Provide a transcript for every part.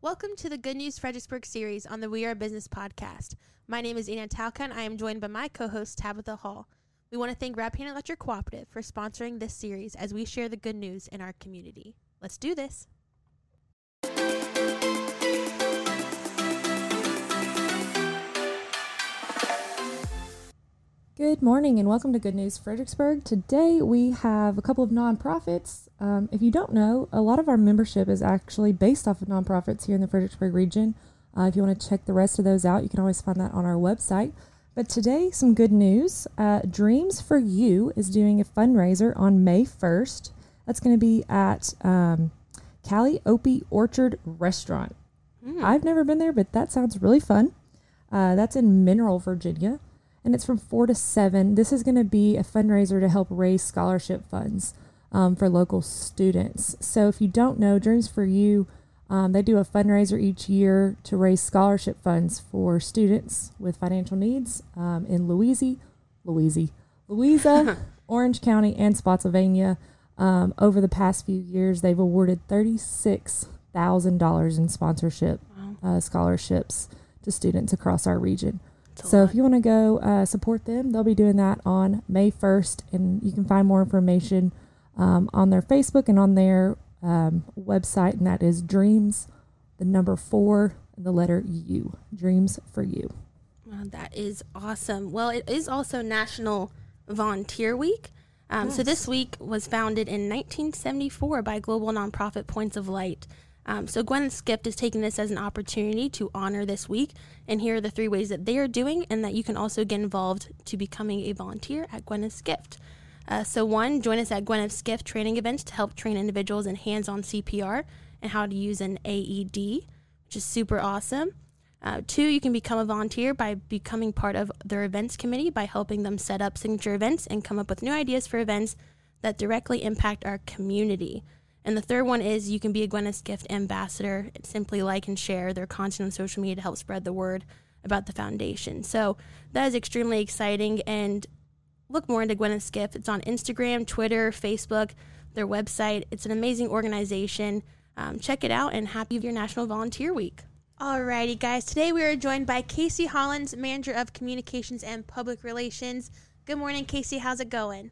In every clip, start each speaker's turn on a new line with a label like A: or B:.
A: Welcome to the Good News Fredericksburg series on the We Are a Business podcast. My name is Anna Talca and I am joined by my co host Tabitha Hall. We want to thank Rappahannock Electric Cooperative for sponsoring this series as we share the good news in our community. Let's do this.
B: Good morning and welcome to Good News Fredericksburg. Today we have a couple of nonprofits. Um, if you don't know, a lot of our membership is actually based off of nonprofits here in the Fredericksburg region. Uh, if you want to check the rest of those out, you can always find that on our website. But today, some good news. Uh, Dreams for You is doing a fundraiser on May 1st. That's going to be at um, Calliope Orchard Restaurant. Mm. I've never been there, but that sounds really fun. Uh, that's in Mineral, Virginia and it's from 4 to 7. This is going to be a fundraiser to help raise scholarship funds um, for local students. So if you don't know, Dreams for You, um, they do a fundraiser each year to raise scholarship funds for students with financial needs um, in Louisiana, Louisiana, Louisa, Orange County, and Spotsylvania. Um, over the past few years, they've awarded $36,000 in sponsorship wow. uh, scholarships to students across our region so if you want to go uh, support them, they'll be doing that on May 1st, and you can find more information um, on their Facebook and on their um, website, and that is Dreams, the number four, and the letter U. Dreams for You.
A: Well, that is awesome. Well, it is also National Volunteer Week. Um, yes. So this week was founded in 1974 by global nonprofit Points of Light. Um, so Gwyneth's Gift is taking this as an opportunity to honor this week, and here are the three ways that they are doing, and that you can also get involved to becoming a volunteer at Gwyneth's Gift. Uh, so one, join us at Gwyneth's Gift training events to help train individuals in hands-on CPR and how to use an AED, which is super awesome. Uh, two, you can become a volunteer by becoming part of their events committee by helping them set up signature events and come up with new ideas for events that directly impact our community. And the third one is you can be a Gwyneth's Gift ambassador. Simply like and share their content on social media to help spread the word about the foundation. So that is extremely exciting. And look more into Gwyneth's Gift. It's on Instagram, Twitter, Facebook, their website. It's an amazing organization. Um, check it out and happy your National Volunteer Week. Alrighty, guys. Today we are joined by Casey Hollins, Manager of Communications and Public Relations. Good morning, Casey. How's it going?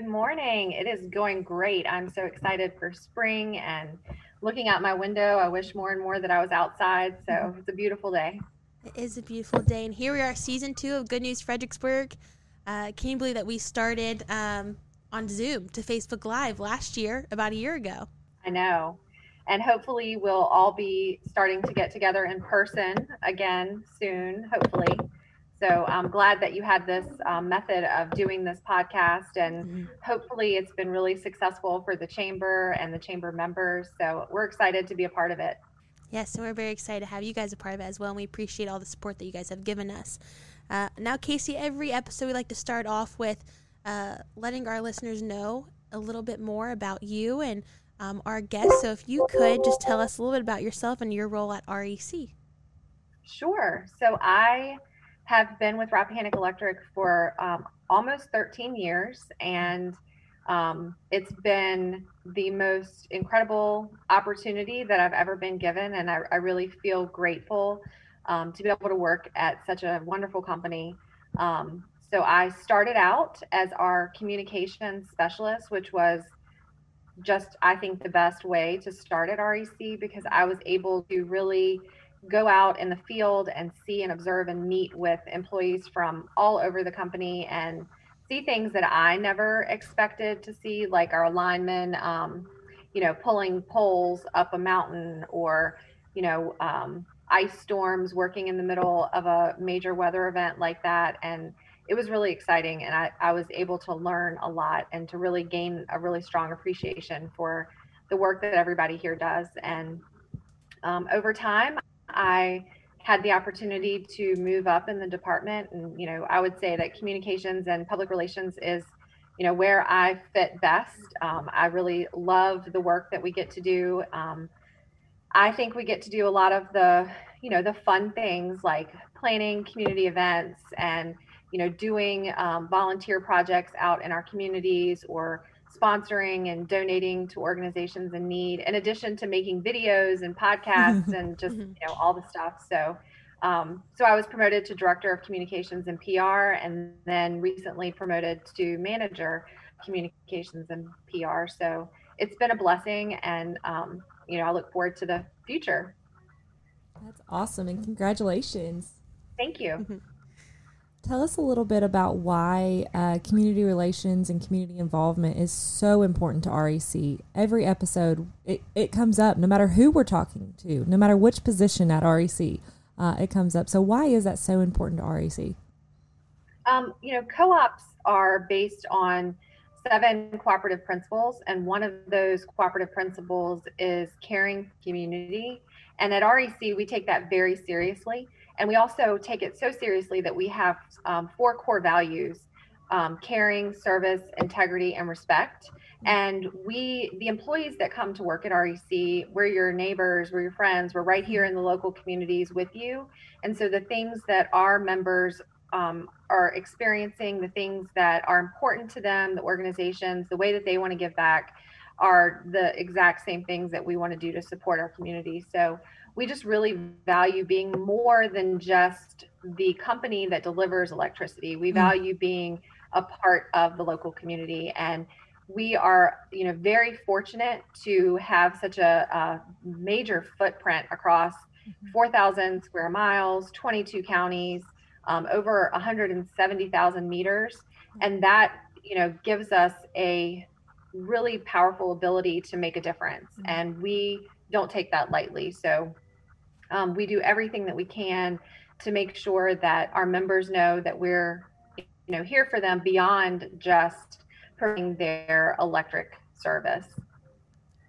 C: Good morning. It is going great. I'm so excited for spring and looking out my window. I wish more and more that I was outside. So mm-hmm. it's a beautiful day.
A: It is a beautiful day. And here we are, season two of Good News Fredericksburg. Uh, can you believe that we started um, on Zoom to Facebook Live last year, about a year ago?
C: I know. And hopefully, we'll all be starting to get together in person again soon, hopefully. So I'm glad that you had this um, method of doing this podcast, and mm-hmm. hopefully it's been really successful for the chamber and the chamber members. So we're excited to be a part of it.
A: Yes, and we're very excited to have you guys a part of it as well, and we appreciate all the support that you guys have given us. Uh, now, Casey, every episode we like to start off with uh, letting our listeners know a little bit more about you and um, our guests. So if you could just tell us a little bit about yourself and your role at REC.
C: Sure. So I have been with Rappahannock Electric for um, almost 13 years, and um, it's been the most incredible opportunity that I've ever been given, and I, I really feel grateful um, to be able to work at such a wonderful company. Um, so I started out as our communications specialist, which was just I think the best way to start at REC because I was able to really go out in the field and see and observe and meet with employees from all over the company and see things that I never expected to see, like our linemen, um, you know, pulling poles up a mountain or, you know, um, ice storms working in the middle of a major weather event like that. And it was really exciting. And I, I was able to learn a lot and to really gain a really strong appreciation for the work that everybody here does. And um, over time, I had the opportunity to move up in the department and you know i would say that communications and public relations is you know where i fit best. Um, i really love the work that we get to do. Um, i think we get to do a lot of the you know the fun things like planning community events and you know doing um, volunteer projects out in our communities or sponsoring and donating to organizations in need, in addition to making videos and podcasts and just
A: Mhm.
C: you know all the stuff. So, um, so I was promoted to director of communications and PR, and then recently promoted to manager communications and PR. So it's been a blessing, and um, you know I look forward to the future.
B: That's awesome and congratulations.
C: Thank you.
B: Tell us a little bit about why uh, community relations and community involvement is so important to REC. Every episode, it, it comes up, no matter who we're talking to, no matter which position at REC, uh, it comes up. So, why is that so important to REC?
C: Um, you know, co-ops are based on seven cooperative principles, and one of those cooperative principles is caring community. And at REC, we take that very seriously, and we also take it so seriously that we have um, four core values: um, caring, service, integrity, and respect. And we, the employees that come to work at REC, we're your neighbors, we're your friends, we're right here in the local communities with you. And so the things that our members um, are experiencing, the things that are important to them, the organizations, the way that they want to give back are the exact same things that we want to do to support our community. So we just really value being more than just the company that delivers electricity. We
B: Mm.
C: value being a part of the local community and we are you know very fortunate to have such a, a major footprint across 4,000 square miles, 22 counties, um, over 170,000 meters, and that you know gives us a really powerful ability to make a difference,
B: Mhm.
C: and we don't take that lightly. So um, we do everything that we can to make sure that our members know that we're you know here for them beyond just providing their electric service.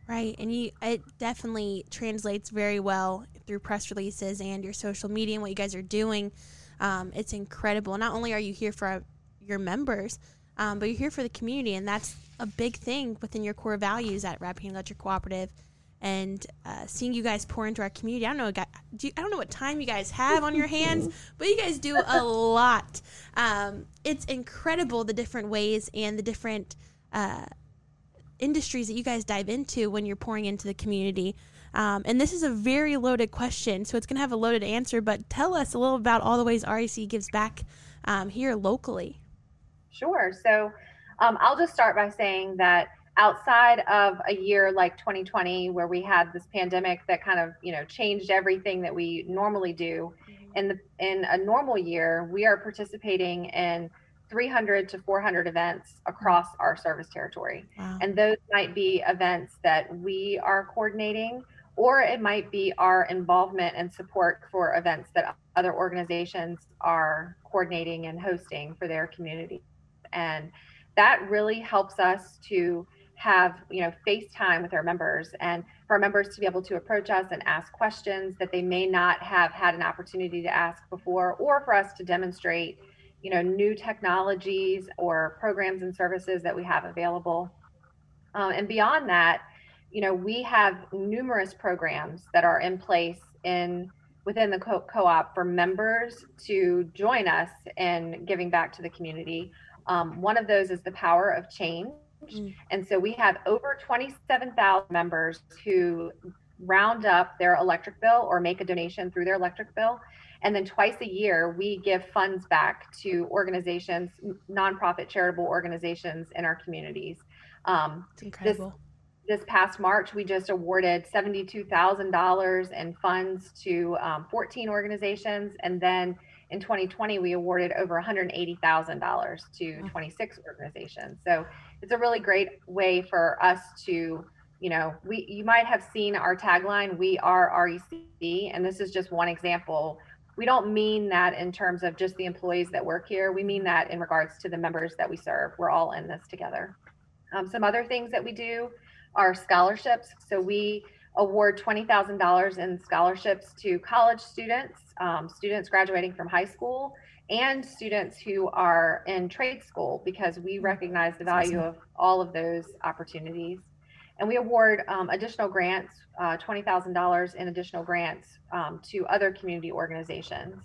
A: Right, and you it definitely translates very well through press releases and your social media and what you guys are doing. Um, it's incredible. Not only are you here for uh, your members, um, but you're here for the community, and that's a big thing within your core values at Rappahannock Electric Cooperative. And uh, seeing you guys pour into our community, I don't know, do you, I don't know what time you guys have on your hands, but you guys do a lot. Um, it's incredible the different ways and the different uh, industries that you guys dive into when you're pouring into the community. Um, and this is a very loaded question, so it's going to have a loaded answer. But tell us a little about all the ways REC gives back um, here locally.
C: Sure. So um, I'll just start by saying that outside of a year like 2020, where we had this pandemic that kind of you know changed everything that we normally do, in the in a normal year, we are participating in 300 to 400 events across our service territory.
A: Wow.
C: And those might be events that we are coordinating, or it might be our involvement and support for events that other organizations are coordinating and hosting for their community. And that really helps us to have, you know, FaceTime with our members and for our members to be able to approach us and ask questions that they may not have had an opportunity to ask before, or for us to demonstrate you know new technologies or programs and services that we have available. Um, and beyond that you know we have numerous programs that are in place in within the co- co-op for members to join us in giving back to the community um, one of those is the power of change
A: Mm.
C: and so we have over 27000 members who round up their electric bill or make a donation through their electric bill and then twice a year, we give funds back to organizations, nonprofit charitable organizations in our communities. Um,
A: It's incredible.
C: this past March, we just awarded $72,000 in funds to um, 14 organizations. And then in 2020, we awarded over $180,000 to 26 organizations. So it's a really great way for us to you know we you might have seen our tagline we are REC and this is just one example we don't mean that in terms of just the employees that work here. We mean that in regards to the members that we serve. We're all in this together. Um, some other things that we do are scholarships. So we award $20,000 in scholarships to college students, um, students graduating from high school, and students who are in trade school because we recognize the value of all of those opportunities. And we award um, additional grants, uh, $20,000 in additional grants um, to other community organizations.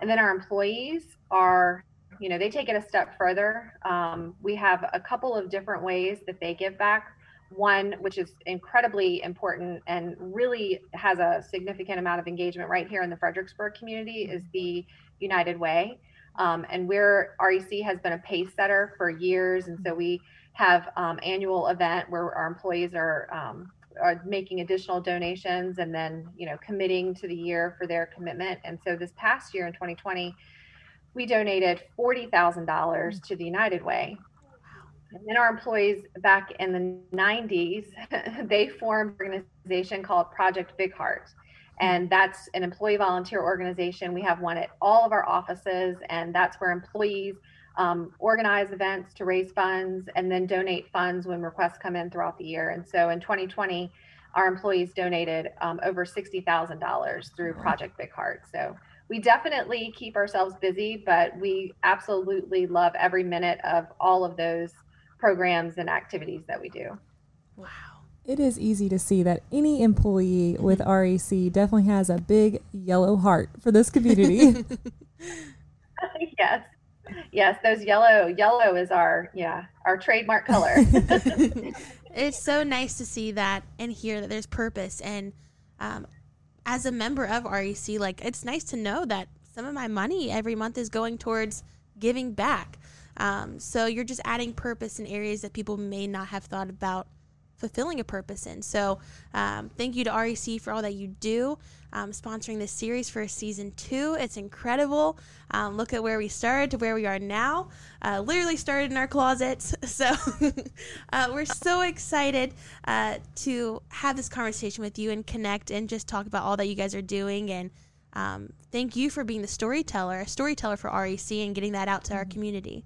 C: And then our employees are you know, they take it a step further. Um, we have a couple of different ways that they give back. One, which is incredibly important and really has a significant amount of engagement right here in the Fredericksburg community, is the United Way. Um, and we're REC has been a pace setter for years, and so we have um, annual event where our employees are um, are making additional donations and then you know committing to the year for their commitment. And so this past year in 2020, we donated forty thousand dollars to the United Way. And then our employees back in the 90s, they formed an organization called Project Big Heart. And that's an employee volunteer organization. We have one at all of our offices, and that's where employees um, organize events to raise funds and then donate funds when requests come in throughout the year. And so in 2020, our employees donated um, over $60,000 through Project Big Heart. So we definitely keep ourselves busy, but we absolutely love every minute of all of those programs and activities that we do.
B: Wow. It is easy to see that any employee with REC definitely has a big yellow heart for this community.
C: yes. Yes, those yellow yellow is our yeah, our trademark color.
A: it's so nice to see that and hear that there's purpose and um, as a member of REC, like it's nice to know that some of my money every month is going towards giving back. Um, so you're just adding purpose in areas that people may not have thought about fulfilling a purpose in. So um, thank you to REC for all that you do, um, sponsoring this series for season two. It's incredible. Um, look at where we started to where we are now. Uh, literally started in our closets. So uh, we're so excited uh, to have this conversation with you and connect and just talk about all that you guys are doing. And um, thank you for being the storyteller, a storyteller for REC and getting that out to our mm-hmm. community.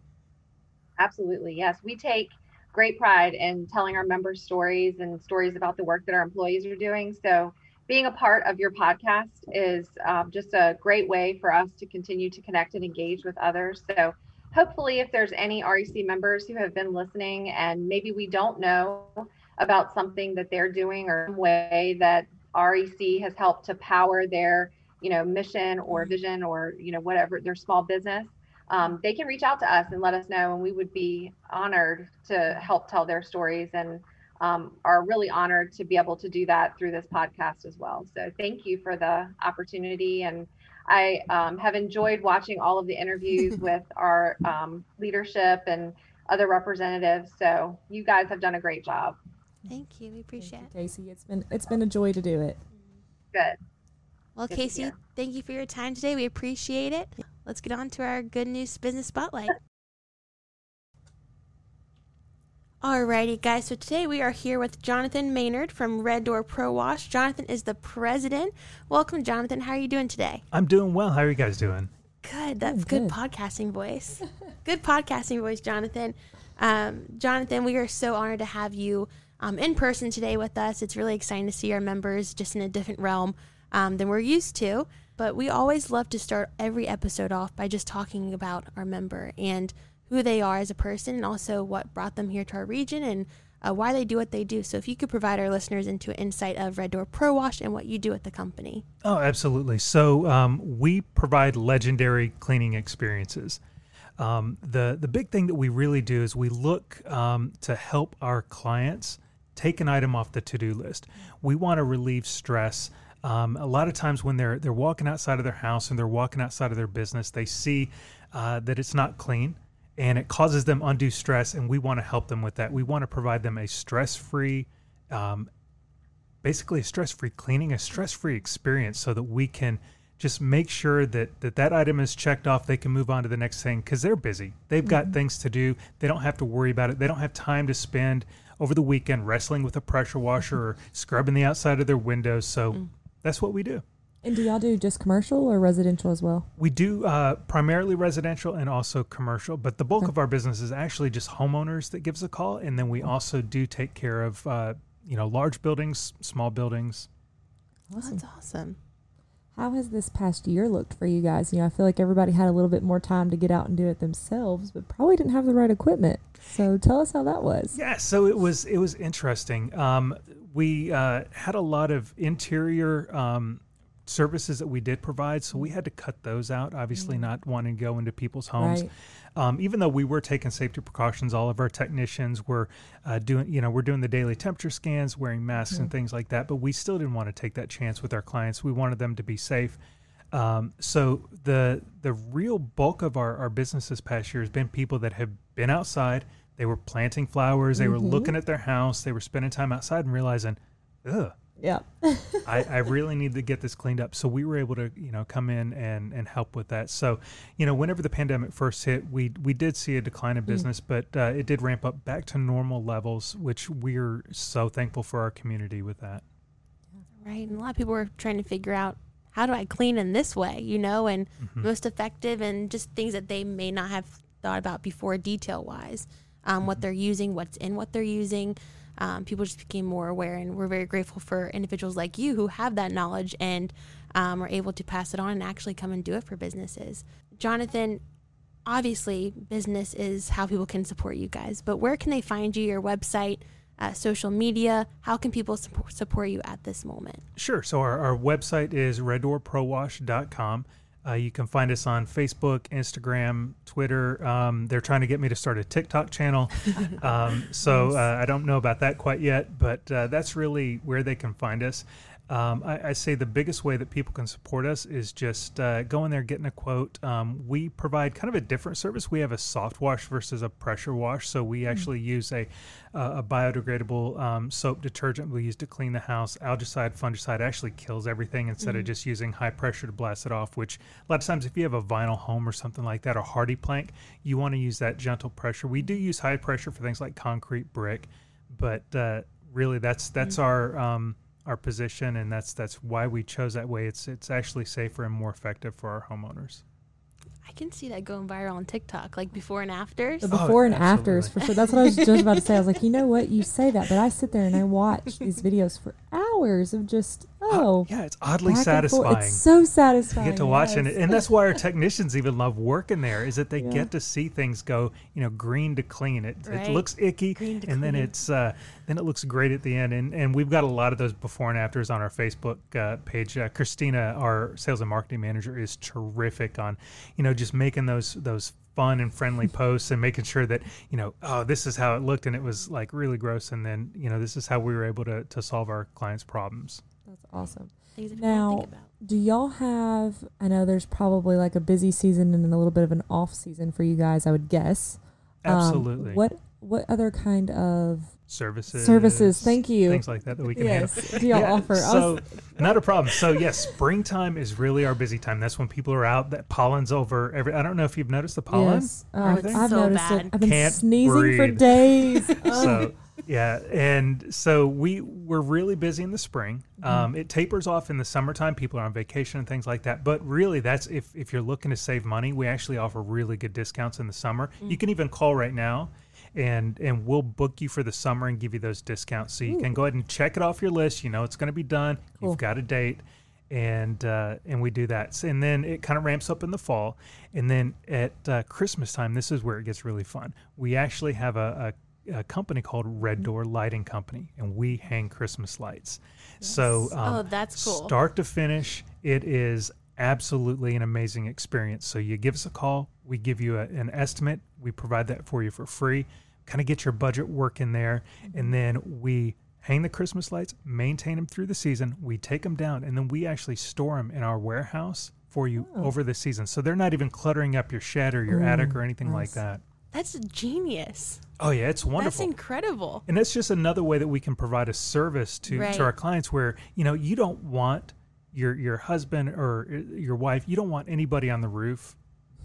C: Absolutely. Yes. We take great pride in telling our members stories and stories about the work that our employees are doing. So, being a part of your podcast is um, just a great way for us to continue to connect and engage with others. So, hopefully, if there's any REC members who have been listening and maybe we don't know about something that they're doing or some way that REC has helped to power their you know mission or vision or you know whatever their small business um, they can reach out to us and let us know, and we would be honored to help tell their stories and um, are really honored to be able to do that through this podcast as well. So thank you for the opportunity. And I um, have enjoyed watching all of the interviews with our um, leadership and other representatives. So you guys have done a great job.
A: Thank you. We appreciate
B: you, it. Casey, it's been it's been a joy to do it.
C: Good.
A: Well, Good Casey, thank you for your time today. We appreciate it let's get on to our good news business spotlight. Alrighty, guys. So today we are here with Jonathan Maynard from Red Door Pro Wash. Jonathan is the president. Welcome, Jonathan. How are you doing today?
D: I'm doing well. How are you guys doing?
A: Good. That's good. good. podcasting voice. good podcasting voice, Jonathan. Um, Jonathan, we are so honored to have you um, in person today with us. It's really exciting to see our members just in a different realm um, than we're used to. But we always love to start every episode off by just talking about our member and who they are as a person and also what brought them here to our region and uh, why they do what they do. So if you could provide our listeners into an insight of Red Door Pro Wash and what you do at the company.
D: Oh, absolutely. So um, we provide legendary cleaning experiences. Um, the the big thing that we really do is we look um, to help our clients take an item off the to do list. We want to relieve stress um, a lot of times when they're they're walking outside of their house and they're walking outside of their business, they see uh, that it's not clean, and it causes them undue stress. And we want to help them with that. We want to provide them a stress-free, um, basically a stress-free cleaning, a stress-free experience, so that we can just make sure that that, that item is checked off. They can move on to the next thing because they're busy. They've got mm-hmm. things to do. They don't have to worry about it. They don't have time to spend over the weekend wrestling with a pressure washer or scrubbing the outside of their windows. So. Mm that's what we do.
B: And do y'all do just commercial or residential as well?
D: We do uh, primarily residential and also commercial, but the bulk okay. of our business is actually just homeowners that gives a call, and then we also do take care of uh, you know large buildings, small buildings.
A: Awesome. That's awesome.
B: How has this past year looked for you guys? You know, I feel like everybody had a little bit more time to get out and do it themselves, but probably didn't have the right equipment. So tell us how that was.
D: Yeah, so it was it was interesting. Um, we uh, had a lot of interior um, services that we did provide. So we had to cut those out, obviously, not wanting to go into people's homes.
B: Right.
D: Um, even though we were taking safety precautions, all of our technicians were uh, doing, you know, we're doing the daily temperature scans, wearing masks and things like that. But we still didn't want to take that chance with our clients. We wanted them to be safe. Um, so the the real bulk of our, our business this past year has been people that have been outside. They were planting flowers. They were looking at their house. They were spending time outside and realizing, ugh,
B: Yeah.
D: I, I really need to get this cleaned up. So we were able to, you know, come in and, and help with that. So, you know, whenever the pandemic first hit, we we did see a decline in business, but uh, it did ramp up back to normal levels, which we're so thankful for our community with that.
A: Right. And a lot of people were trying to figure out how do I clean in this way, you know, and
D: Mm-hmm.
A: most effective and just things that they may not have thought about before detail wise. Um, what they're using, what's in what they're using. Um, people just became more aware, and we're very grateful for individuals like you who have that knowledge and um, are able to pass it on and actually come and do it for businesses. Jonathan, obviously, business is how people can support you guys, but where can they find you, your website, uh, social media? How can people support, support you at this moment?
D: Sure. So our, our website is reddoorprowash.com. Uh, you can find us on Facebook, Instagram, Twitter. Um, they're trying to get me to start a TikTok channel. Um, so uh, I don't know about that quite yet, but uh, that's really where they can find us. Um, I, I say the biggest way that people can support us is just uh, going there, getting a quote. Um, we provide kind of a different service. We have a soft wash versus a pressure wash. So we actually use a, uh, a biodegradable um, soap detergent we use to clean the house. Algicide, fungicide actually kills everything instead of just using high pressure to blast it off, which a lot of times if you have a vinyl home or something like that or HardiePlank, you want to use that gentle pressure. We do use high pressure for things like concrete, brick, but uh, really that's that's our um, our position and that's that's why we chose that way. It's it's actually safer and more effective for our homeowners.
A: I can see that going viral on TikTok, like before and afters.
B: The before and
D: absolutely.
B: afters for sure. That's what I was just about to say. I was like, you know what? You say that, but I sit there and I watch these videos for hours of just oh,
D: yeah, it's oddly
B: back
D: satisfying.
B: It's so satisfying.
D: You get to watch
B: yes.
D: it, and that's why our technicians even love working there. Is that they
B: Yeah.
D: get to see things go, you know, green to clean. It
A: Right.
D: it looks icky,
A: Green to
D: and then it's uh, then it looks great at the end. And and we've got a lot of those before and afters on our Facebook uh, page. Uh, Christina, our sales and marketing manager, is terrific on, you know, just making those those fun and friendly posts and making sure that you know oh this is how it looked and it was like really gross and then you know this is how we were able to, to solve our clients problems
B: That's awesome.
A: Things that
B: Now,
A: think about.
B: do y'all have? I know there's probably like a busy season and a little bit of an off season for you guys. I would guess. Um,
D: absolutely
B: what What other kind of
D: services
B: services? Thank you.
D: things like that that we can handle
B: yes. Do y'all
D: Yeah,
B: offer?
D: So
B: was-
D: not a problem. So yes, springtime is really our busy time. That's when people are out. That pollen's over every. I don't know if you've noticed the pollen.
B: Yes.
D: or anything?
B: I've
A: So
B: noticed
A: bad.
B: it. I've been
D: Can't
B: sneezing for days. Oh.
D: So yeah, and so we we're really busy in the spring.
B: Mm-hmm.
D: Um, it tapers off in the summertime. People are on vacation and things like that. But really, that's if if you're looking to save money, we actually offer really good discounts in the summer.
B: Mm.
D: You can even call right now. And and we'll book you for the summer and give you those discounts, so you can go ahead and check it off your list. You know it's going to be done.
B: Cool.
D: You've got a date, and uh, and we do that. And then it kind of ramps up in the fall, and then at uh, Christmas time, this is where it gets really fun. We actually have a, a, company called Red Door Lighting Company, and we hang Christmas lights. So um,
A: Oh, that's cool.
D: Start to finish, it is absolutely an amazing experience. So you give us a call, we give you a, an estimate, we provide that for you for free. Kind of get your budget working there, and then we hang the Christmas lights, maintain them through the season. We take them down, and then we actually store them in our warehouse for you
B: Oh.
D: over the season. So they're not even cluttering up your shed or your attic or anything like that.
A: That's genius.
D: Oh yeah, it's wonderful.
A: That's incredible.
D: And that's just another way that we can provide a service to,
A: Right.
D: to our clients where, you know, you don't want your your husband or uh, your wife, you don't want anybody on the roof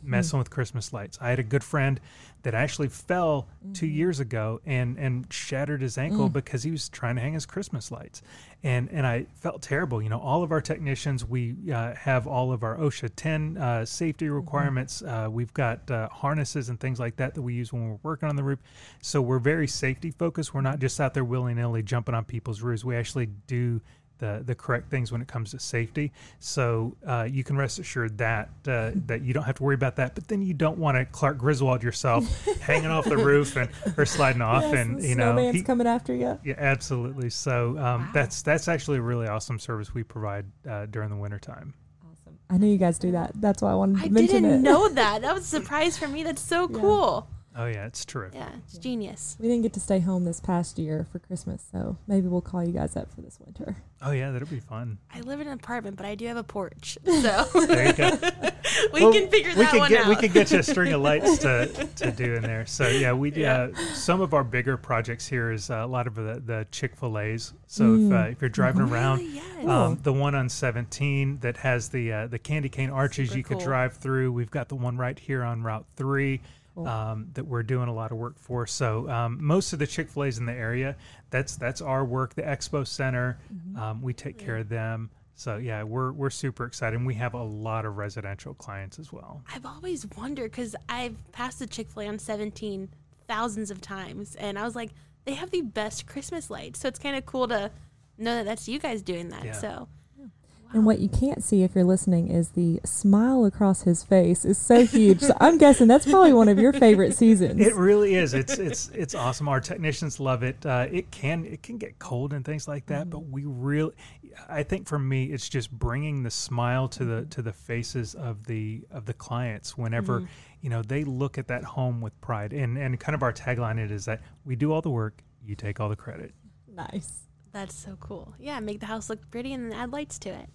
D: messing with Christmas lights. I had a good friend that actually fell 2 years ago and and shattered his ankle because he was trying to hang his Christmas lights. And and I felt terrible. You know, all of our technicians, we uh, have all of our OSHA 10 uh, safety requirements. Uh, we've got uh, harnesses and things like that that we use when we're working on the roof. So we're very safety focused. We're not just out there willy nilly jumping on people's roofs. We actually do the the correct things when it comes to safety. So uh, you can rest assured that uh, that you don't have to worry about that. But then you don't want to Clark Griswold yourself hanging off the roof and or sliding off,
B: Yes,
D: and you know,
B: snowman's
D: he-
B: coming after you.
D: yeah, absolutely. So um,
A: Wow.
D: that's that's actually a really awesome service we provide uh, during the wintertime.
B: Awesome. I knew you guys do that. That's why I wanted to
A: I
B: mention it.
A: I didn't know that. That was a surprise for me. That's so
B: Yeah.
A: cool.
D: Oh yeah, it's terrific.
A: Yeah, it's genius.
B: We didn't get to stay home this past year for Christmas, so maybe we'll call you guys up for this winter.
D: Oh yeah, that'll be fun.
A: I live in an apartment, but I do have a porch, so
D: There you go.
A: we
D: Well,
A: can figure
D: we
A: that
D: could
A: one
D: get
A: out.
D: we could get you a string of lights to, to do in there. So yeah, we
A: Yeah.
D: uh, some of our bigger projects here is uh, a lot of the, the Chick Fil A's. So if,
B: Mm.
D: uh, if you're driving around,
A: Yes.
D: Um, the one on 17 that has the uh, the candy cane arches
A: Super
D: you could
A: cool.
D: drive through. We've got the one right here on Route Three.
B: Cool.
D: Um, that we're doing a lot of work for. So um, most of the Chick Fil A's in the area, that's that's our work. The Expo Center,
B: Mm-hmm.
D: um, we take care of them. So yeah, we're we're super excited. And we have a lot of residential clients as well.
A: I've always wondered because I've passed the Chick Fil A on 17 thousands of times, and I was like, they have the best Christmas lights. So it's kind of cool to know that that's you guys doing that.
D: Yeah.
A: So
B: And what you can't see if you're listening is the smile across his face is so huge. so I'm guessing that's probably one of your favorite seasons.
D: It really is. It's it's it's awesome. Our technicians love it. Uh, it can it can get cold and things like that, but mm. we really, I think for me, it's just bringing the smile to the mm. to the faces of the of the clients whenever mm. you know they look at that home with pride. And and kind of our tagline it is that we do all the work, you take all the credit.
B: nice.
A: That's so cool. Yeah, make the house look pretty and then add lights to it.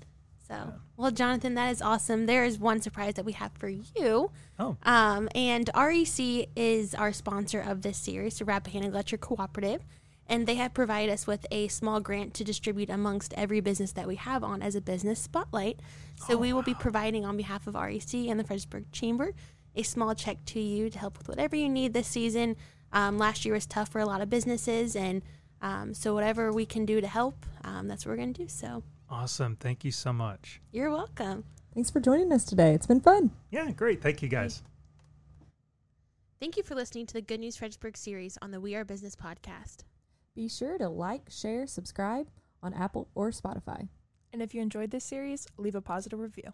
A: So, well, Jonathan, that is awesome. There is one surprise that we have for you.
D: Oh,
A: Um, and REC is our sponsor of this series, the Rappahannock Electric Cooperative. And they have provided us with a small grant to distribute amongst every business that we have on as a business spotlight. So we will be providing on behalf of REC and the Fredericksburg Chamber a small check to you to help with whatever you need this season. Um, last year was tough for a lot of businesses, and um, so whatever we can do to help, um, that's what we're going to do. So
D: awesome! Thank you so much.
A: you're welcome.
B: Thanks for joining us today. It's been fun.
D: Yeah, great. Thank you guys.
A: Thank you for listening to the Good News Fredericksburg series on the We Are Business podcast.
B: Be sure to like, share, subscribe on Apple or Spotify.
E: And if you enjoyed this series, leave a positive review.